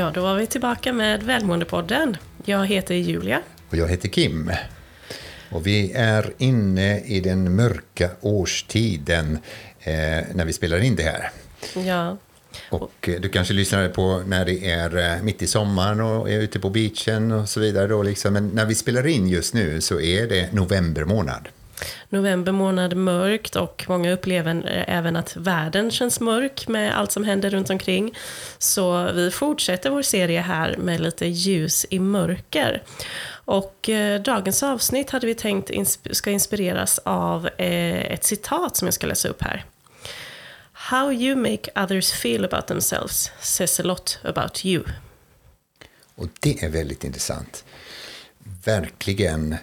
Ja, då var vi tillbaka med Välmåendepodden. Jag heter Julia. Och jag heter Kim. Och vi är inne i den mörka årstiden eh, när vi spelar in det här. Ja. Och eh, du kanske lyssnar på när det är eh, mitt i sommaren och är ute på beachen och så vidare. Då liksom. Men när vi spelar in just nu så är det november månad november månad mörkt och många upplever även att världen känns mörk med allt som händer runt omkring. Så vi fortsätter vår serie här med lite ljus i mörker. Och eh, dagens avsnitt hade vi tänkt insp ska inspireras av eh, ett citat som jag ska läsa upp här. How you make others feel about themselves says a lot about you. Och det är väldigt intressant. Verkligen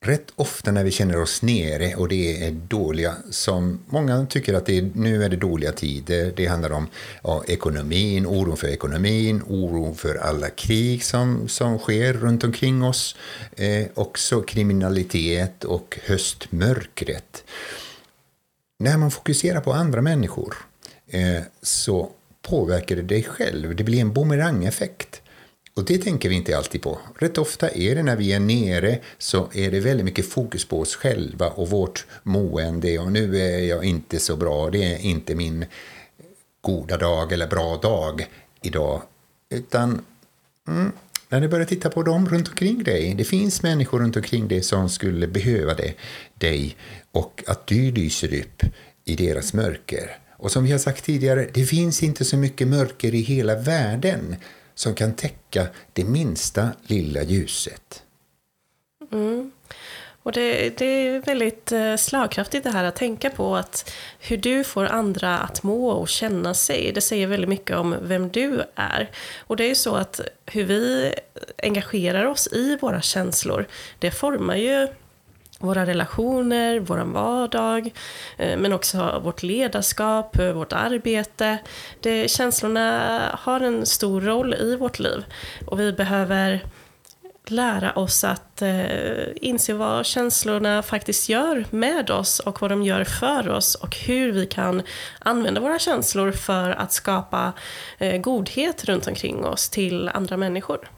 rätt ofta när vi känner oss nere och det är dåliga, som många tycker att det är, nu är det dåliga tider. Det handlar om ja, ekonomin, oron för ekonomin, oron för alla krig som, som sker runt omkring oss. Eh, också kriminalitet och höstmörkret. När man fokuserar på andra människor eh, så påverkar det dig själv. Det blir en bumerangeffekt. Och det tänker vi inte alltid på. Rätt ofta är det när vi är nere så är det väldigt mycket fokus på oss själva och vårt mående och nu är jag inte så bra, det är inte min goda dag eller bra dag idag. Utan mm, när du börjar titta på dem runt omkring dig, det finns människor runt omkring dig som skulle behöva det, dig och att du lyser upp i deras mörker. Och som vi har sagt tidigare, det finns inte så mycket mörker i hela världen som kan täcka det minsta lilla ljuset. Mm. Och det, det, är väldigt eh, slagkraftigt det här att tänka på att hur du får andra att må och känna sig. Det säger väldigt mycket om vem du är. Och det är ju så att hur vi engagerar oss i våra känslor, det formar ju våra relationer, vår vardag, eh, men också vårt ledarskap, eh, vårt arbete. Det, känslorna har en stor roll i vårt liv och vi behöver lära oss att eh, inse vad känslorna faktiskt gör med oss och vad de gör för oss och hur vi kan använda våra känslor för att skapa eh, godhet runt omkring oss till andra människor.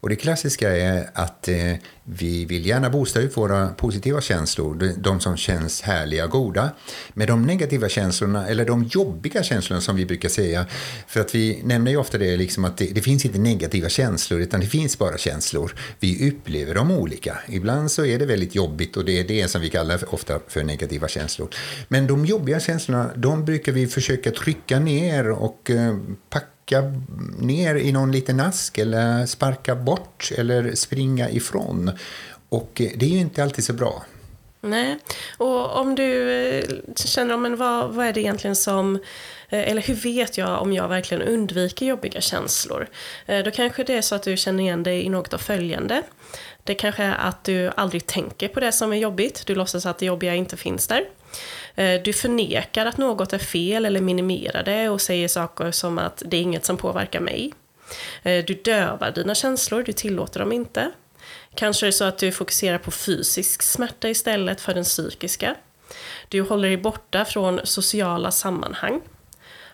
Och det klassiska är att eh, vi vill gärna boosta ut våra positiva känslor, de som känns härliga och goda, med de negativa känslorna, eller de jobbiga känslorna som vi brukar säga. För att vi nämner ju ofta det, liksom att det, det finns inte negativa känslor, utan det finns bara känslor. Vi upplever dem olika. Ibland så är det väldigt jobbigt och det är det som vi kallar ofta för negativa känslor. Men de jobbiga känslorna, de brukar vi försöka trycka ner och eh, packa trycka ner i någon liten ask eller sparka bort eller springa ifrån. Och det är ju inte alltid så bra. Nej, och om du eh, känner, men vad, vad är det egentligen som eh, eller hur vet jag om jag verkligen undviker jobbiga känslor? Eh, då kanske det är så att du känner igen dig i något av följande. Det kanske är att du aldrig tänker på det som är jobbigt, du låtsas att det jobbiga inte finns där. Eh, du förnekar att något är fel eller minimerar det och säger saker som att det är inget som påverkar mig. Eh, du dövar dina känslor, du tillåter dem inte. Kanske är det så att du fokuserar på fysisk smärta istället för den psykiska. Du håller dig borta från sociala sammanhang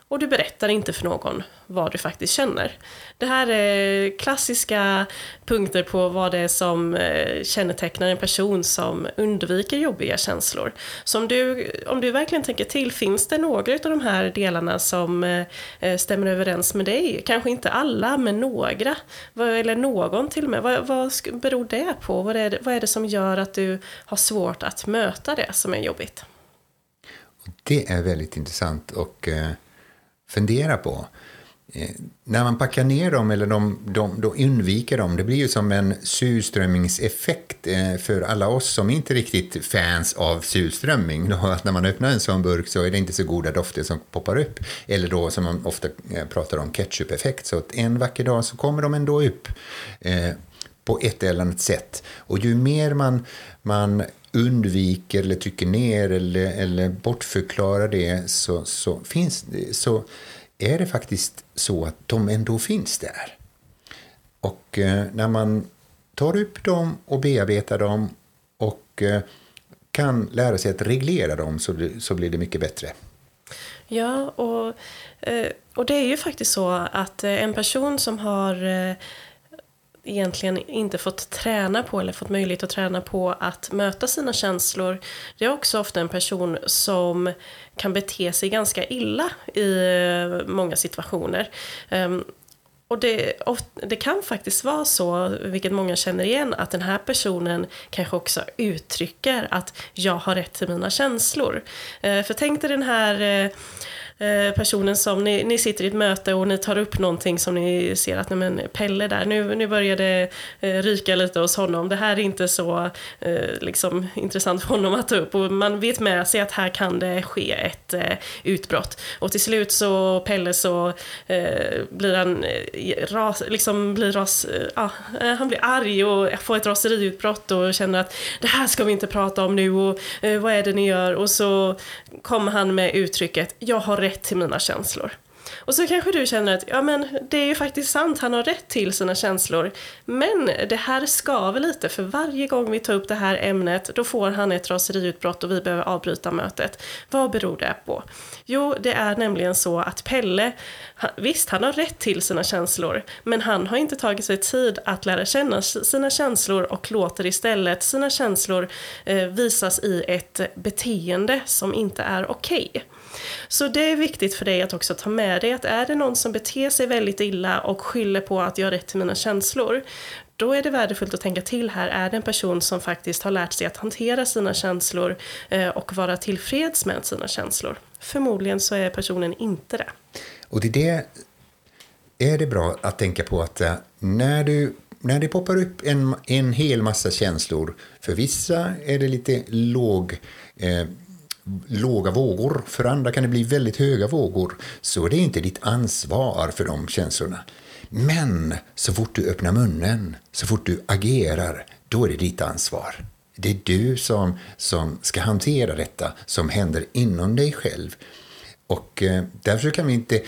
och du berättar inte för någon vad du faktiskt känner. Det här är klassiska punkter på vad det är som eh, kännetecknar en person som undviker jobbiga känslor. Så om du, om du verkligen tänker till, finns det några av de här delarna som eh, eh, stämmer överens med dig? Kanske inte alla, men några. Eller någon till och med. Vad, vad beror det på? Vad är det, vad är det som gör att du har svårt att möta det som är jobbigt? Det är väldigt intressant och eh, fundera på. Eh, när man packar ner dem eller de, de, de undviker dem, det blir ju som en surströmmingseffekt eh, för alla oss som inte riktigt fans av surströmming. Då, att när man öppnar en sån burk så är det inte så goda dofter som poppar upp. Eller då som man ofta eh, pratar om ketchup-effekt. Så att en vacker dag så kommer de ändå upp eh, på ett eller annat sätt. Och ju mer man, man undviker eller trycker ner eller, eller bortförklarar det så, så, finns, så är det faktiskt så att de ändå finns där. Och eh, när man tar upp dem och bearbetar dem och eh, kan lära sig att reglera dem så, så blir det mycket bättre. Ja, och, eh, och det är ju faktiskt så att eh, en person som har eh, egentligen inte fått träna på eller fått möjlighet att träna på att möta sina känslor. Det är också ofta en person som kan bete sig ganska illa i eh, många situationer. Ehm, och det, det, kan faktiskt vara så, vilket många känner igen, att den här personen kanske också uttrycker att jag har rätt till mina känslor. Eh, för tänk dig den här eh, Eh, personen som, ni, ni sitter i ett möte och ni tar upp någonting som ni ser att, nej men Pelle där, nu, nu börjar det eh, ryka lite hos honom. Det här är inte så eh, liksom, intressant för honom att ta upp och man vet med sig att här kan det ske ett eh, utbrott. Och till slut så, Pelle så eh, blir han eh, ras, liksom blir ras, ja, han blir arg och får ett raseriutbrott och känner att det här ska vi inte prata om nu och vad är det ni gör? Och så kommer han med uttrycket jag har rätt till mina känslor. Och så kanske du känner att ja, men det är ju faktiskt sant, han har rätt till sina känslor. Men det här skaver lite, för varje gång vi tar upp det här ämnet då får han ett raseriutbrott och vi behöver avbryta mötet. Vad beror det på? Jo, det är nämligen så att Pelle, visst han har rätt till sina känslor, men han har inte tagit sig tid att lära känna sina känslor och låter istället sina känslor eh, visas i ett beteende som inte är okej. Okay. Så det är viktigt för dig att också ta med dig att är det någon som beter sig väldigt illa och skyller på att jag har rätt till mina känslor, då är det värdefullt att tänka till här, är det en person som faktiskt har lärt sig att hantera sina känslor eh, och vara tillfreds med sina känslor? Förmodligen så är personen inte det. Och det är det är det bra att tänka på att eh, när du när det poppar upp en, en hel massa känslor, för vissa är det lite låg eh, låga vågor, för andra kan det bli väldigt höga vågor, så är det inte ditt ansvar för de känslorna. Men så fort du öppnar munnen, så fort du agerar, då är det ditt ansvar. Det är du som, som ska hantera detta som händer inom dig själv. Och eh, därför kan vi inte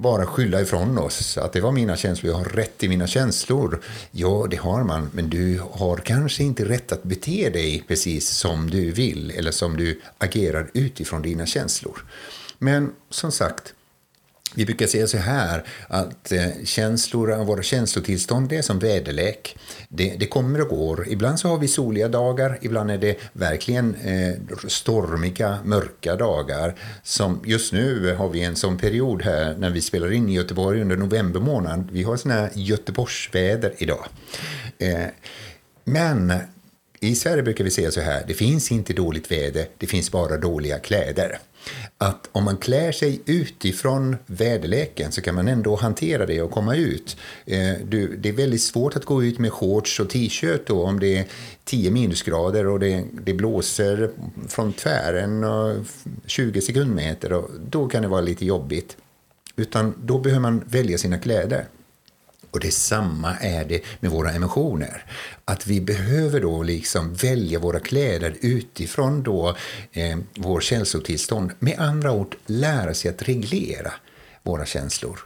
bara skylla ifrån oss. Att det var mina känslor, jag har rätt i mina känslor. Ja, det har man, men du har kanske inte rätt att bete dig precis som du vill eller som du agerar utifrån dina känslor. Men som sagt, vi brukar säga så här att eh, känslor, våra känslotillstånd det är som väderlek. Det, det, kommer och går. Ibland så har vi soliga dagar, ibland är det verkligen eh, stormiga, mörka dagar. Som just nu har vi en sån period här när vi spelar in i Göteborg under november månad. Vi har sån här Göteborgsväder idag. Eh, men i Sverige brukar vi säga så här, det finns inte dåligt väder, det finns bara dåliga kläder att om man klär sig utifrån väderleken så kan man ändå hantera det och komma ut. Eh, det är väldigt svårt att gå ut med shorts och t-shirt då om det är 10 minusgrader och det, det blåser från tvären och 20 sekundmeter. Och då kan det vara lite jobbigt. Utan då behöver man välja sina kläder. Och detsamma är det med våra emotioner. Att vi behöver då liksom välja våra kläder utifrån då eh, vår känslotillstånd. Med andra ord, lära sig att reglera våra känslor.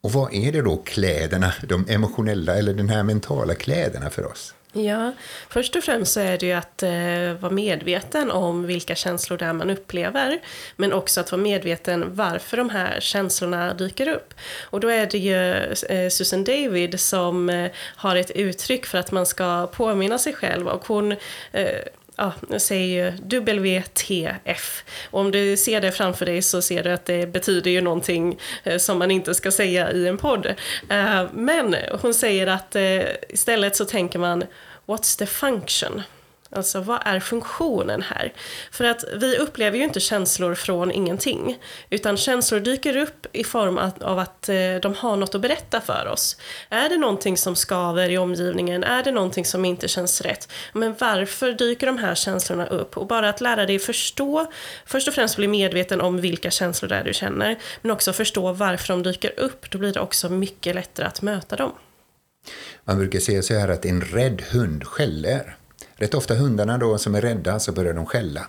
Och vad är det då kläderna, de emotionella eller den här mentala kläderna för oss? Ja, först och främst så är det ju att eh, vara medveten om vilka känslor det är man upplever. Men också att vara medveten varför de här känslorna dyker upp. Och då är det ju eh, Susan David som eh, har ett uttryck för att man ska påminna sig själv. Och hon eh, ja, säger ju WTF. Och om du ser det framför dig så ser du att det betyder ju någonting eh, som man inte ska säga i en podd. Eh, men hon säger att eh, istället så tänker man What's the function? Alltså vad är funktionen här? För att vi upplever ju inte känslor från ingenting. Utan känslor dyker upp i form av att eh, de har något att berätta för oss. Är det någonting som skaver i omgivningen? Är det någonting som inte känns rätt? Men varför dyker de här känslorna upp? Och bara att lära dig förstå, först och främst bli medveten om vilka känslor det är du känner. Men också förstå varför de dyker upp. Då blir det också mycket lättare att möta dem. Man brukar säga så här att en rädd hund skäller. Rätt ofta hundarna då som är rädda så börjar de skälla.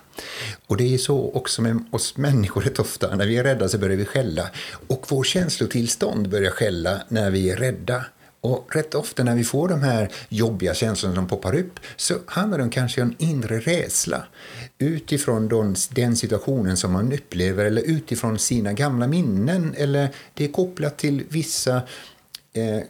Och det är så också med oss människor rätt ofta. När vi är rädda så börjar vi skälla. Och vår känslotillstånd börjar skälla när vi är rädda. Och rätt ofta när vi får de här jobbiga känslorna som poppar upp så handlar det kanske om en inre rädsla utifrån den, den situationen som man upplever eller utifrån sina gamla minnen eller det är kopplat till vissa eh,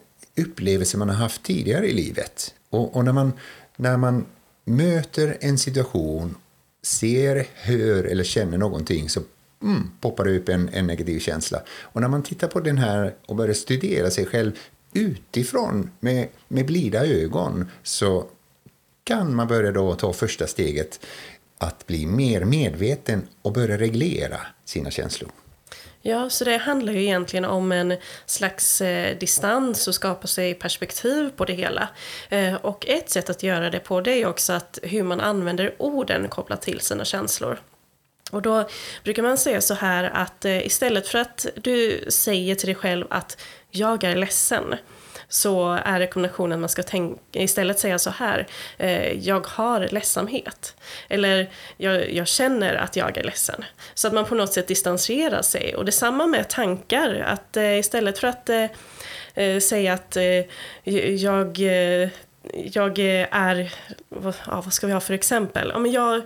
upplevelser man har haft tidigare i livet. Och, och, när, man, när man möter en situation, ser, hör eller känner någonting så mm, poppar det upp en, en negativ känsla. Och när man tittar på den här och börjar studera sig själv utifrån med, med blida ögon så kan man börja då ta första steget att bli mer medveten och börja reglera sina känslor. Ja, så det handlar ju egentligen om en slags eh, distans och skapa sig perspektiv på det hela. Eh, och ett sätt att göra det på det är också att hur man använder orden kopplat till sina känslor. Och då brukar man säga så här att eh, istället för att du säger till dig själv att jag är ledsen så är rekommendationen att man ska tänka, istället säga så här, eh, jag har ledsamhet. Eller jag, jag, känner att jag är ledsen. Så att man på något sätt distanserar sig. Och detsamma med tankar, att eh, istället för att eh, eh säga att eh, jag eh, jag är, vad, ja, vad ska vi ha för exempel? Ja, men jag,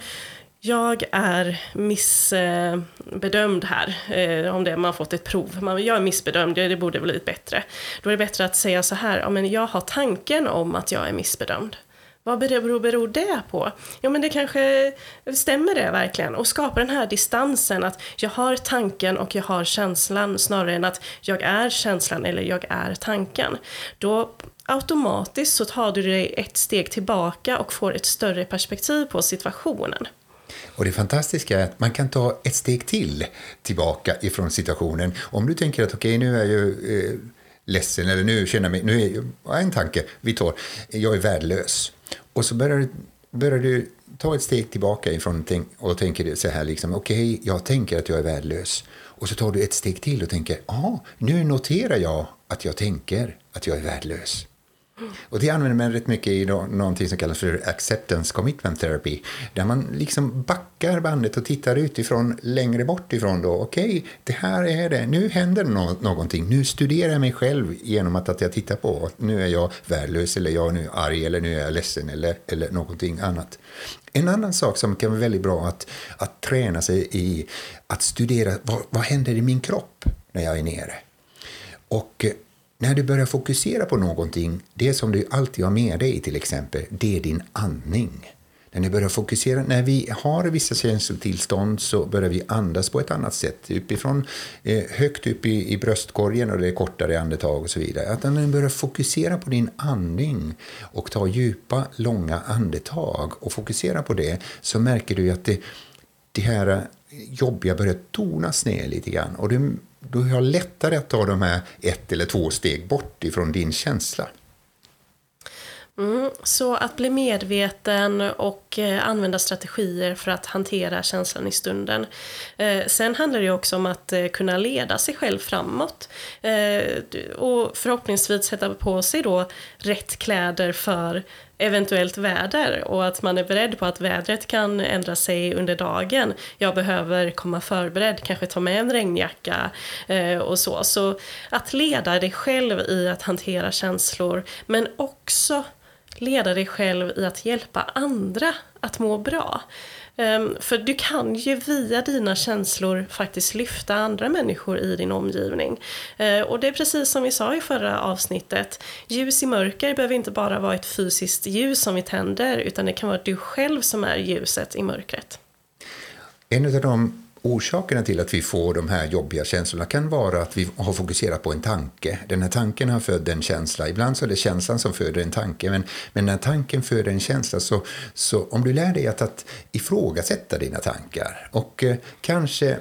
jag är missbedömd här, eh, om det man har fått ett prov. Jag är missbedömd, det borde blivit bättre. Då är det bättre att säga så här, ja, men jag har tanken om att jag är missbedömd. Vad beror, beror det på? Ja, men det kanske stämmer det verkligen och skapa den här distansen att jag har tanken och jag har känslan snarare än att jag är känslan eller jag är tanken. Då automatiskt så tar du dig ett steg tillbaka och får ett större perspektiv på situationen. Och det fantastiska är att man kan ta ett steg till tillbaka ifrån situationen. Om du tänker att okej, okay, nu är jag ju eh, ledsen eller nu känner jag mig, nu är jag, en tanke vi tar, jag är värdelös. Och så börjar, börjar du ta ett steg tillbaka ifrån och tänker så här liksom, okej, okay, jag tänker att jag är värdelös. Och så tar du ett steg till och tänker, ja, nu noterar jag att jag tänker att jag är värdelös. Och det använder man rätt mycket i någonting som kallas för acceptance commitment therapy. Där man liksom backar bandet och tittar utifrån, längre bort ifrån då. Okej, okay, det här är det. Nu händer no någonting. Nu studerar jag mig själv genom att, att jag tittar på. Nu är jag värdelös eller jag är nu arg eller nu är jag ledsen eller, eller någonting annat. En annan sak som kan vara väldigt bra att, att träna sig i att studera vad, vad händer i min kropp när jag är nere. Och när du börjar fokusera på någonting, det som du alltid har med dig till exempel, det är din andning. När, ni börjar fokusera, när vi har vissa känslotillstånd så börjar vi andas på ett annat sätt. Uppifrån, eh, högt upp i, i bröstkorgen och det är kortare andetag och så vidare. Att när du börjar fokusera på din andning och ta djupa, långa andetag och fokusera på det så märker du att det, det här eh, jobbiga börjar tonas ner lite grann. Och du du har lättare att ta de här ett eller två steg bort ifrån din känsla. Mm, så att bli medveten och eh, använda strategier för att hantera känslan i stunden. Eh, sen handlar det också om att eh, kunna leda sig själv framåt. Och förhoppningsvis sätta på sig då rätt kläder för eventuellt väder och att man är beredd på att vädret kan ändra sig under dagen. Jag behöver komma förberedd, kanske ta med en regnjacka eh, och så. Så att leda dig själv i att hantera känslor men också leda dig själv i att hjälpa andra att må bra. Ehm, för du kan ju via dina känslor faktiskt lyfta andra människor i din omgivning. Ehm, och det är precis som vi sa i förra avsnittet, ljus i mörker behöver inte bara vara ett fysiskt ljus som vi tänder, utan det kan vara du själv som är ljuset i mörkret. En av de orsakerna till att vi får de här jobbiga känslorna kan vara att vi har fokuserat på en tanke. Den här tanken har fött en känsla. Ibland så är det känslan som föder en tanke, men, men när tanken föder en känsla så, så om du lär dig att, att ifrågasätta dina tankar och eh, kanske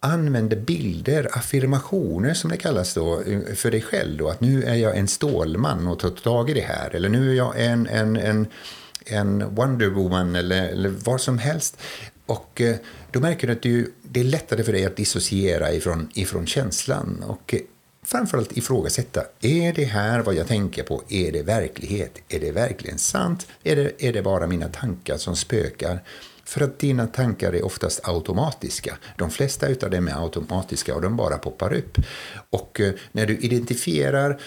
använder bilder, affirmationer som det kallas då, eh, för dig själv. Då, att nu är jag en stålman och tar tag i det här. Eller nu är jag en, en, en en Wonder Woman eller, eller vad som helst. Och eh, då märker du att du, det är lättare för dig att dissociera ifrån, ifrån känslan och eh, framförallt ifrågasätta. Är det här vad jag tänker på? Är det verklighet? Är det verkligen sant? Är det, är det bara mina tankar som spökar? För att dina tankar är oftast automatiska. De flesta av dem är automatiska och de bara poppar upp. Och eh, när du identifierar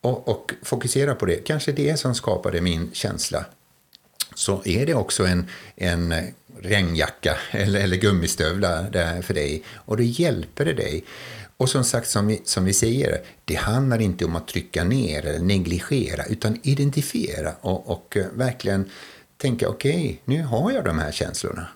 och, och fokuserar på det, kanske det som skapade min känsla, så är det också en, en regnjacka eller, eller gummistövlar där för dig och då hjälper det dig. Och som sagt, som vi, som vi säger, det handlar inte om att trycka ner eller negligera utan identifiera och, och eh, verkligen tänka okej, okay, nu har jag de här känslorna.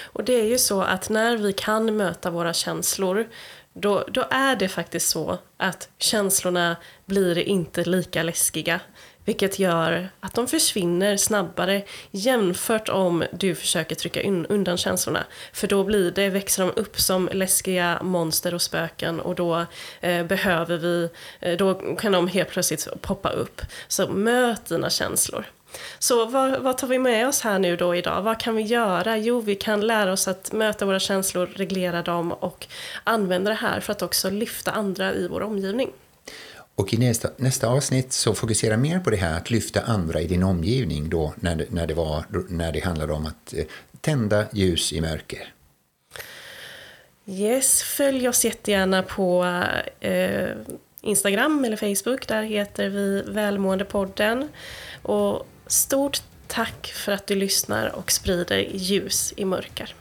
Och det är ju så att när vi kan möta våra känslor då, då är det faktiskt så att känslorna blir inte lika läskiga. Vilket gör att de försvinner snabbare jämfört om du försöker trycka undan känslorna. För då blir det, växer de upp som läskiga monster och spöken och då eh, behöver vi, eh, då kan de helt plötsligt poppa upp. Så möt dina känslor. Så vad, vad, tar vi med oss här nu då idag? Vad kan vi göra? Jo, vi kan lära oss att möta våra känslor, reglera dem och använda det här för att också lyfta andra i vår omgivning. Och i nästa, nästa avsnitt så fokusera mer på det här att lyfta andra i din omgivning då när det, när det, var, när det handlade om att eh, tända ljus i mörker. Yes, följ oss jättegärna på eh, Instagram eller Facebook. Där heter vi Välmåendepodden. Och stort tack för att du lyssnar och sprider ljus i mörker.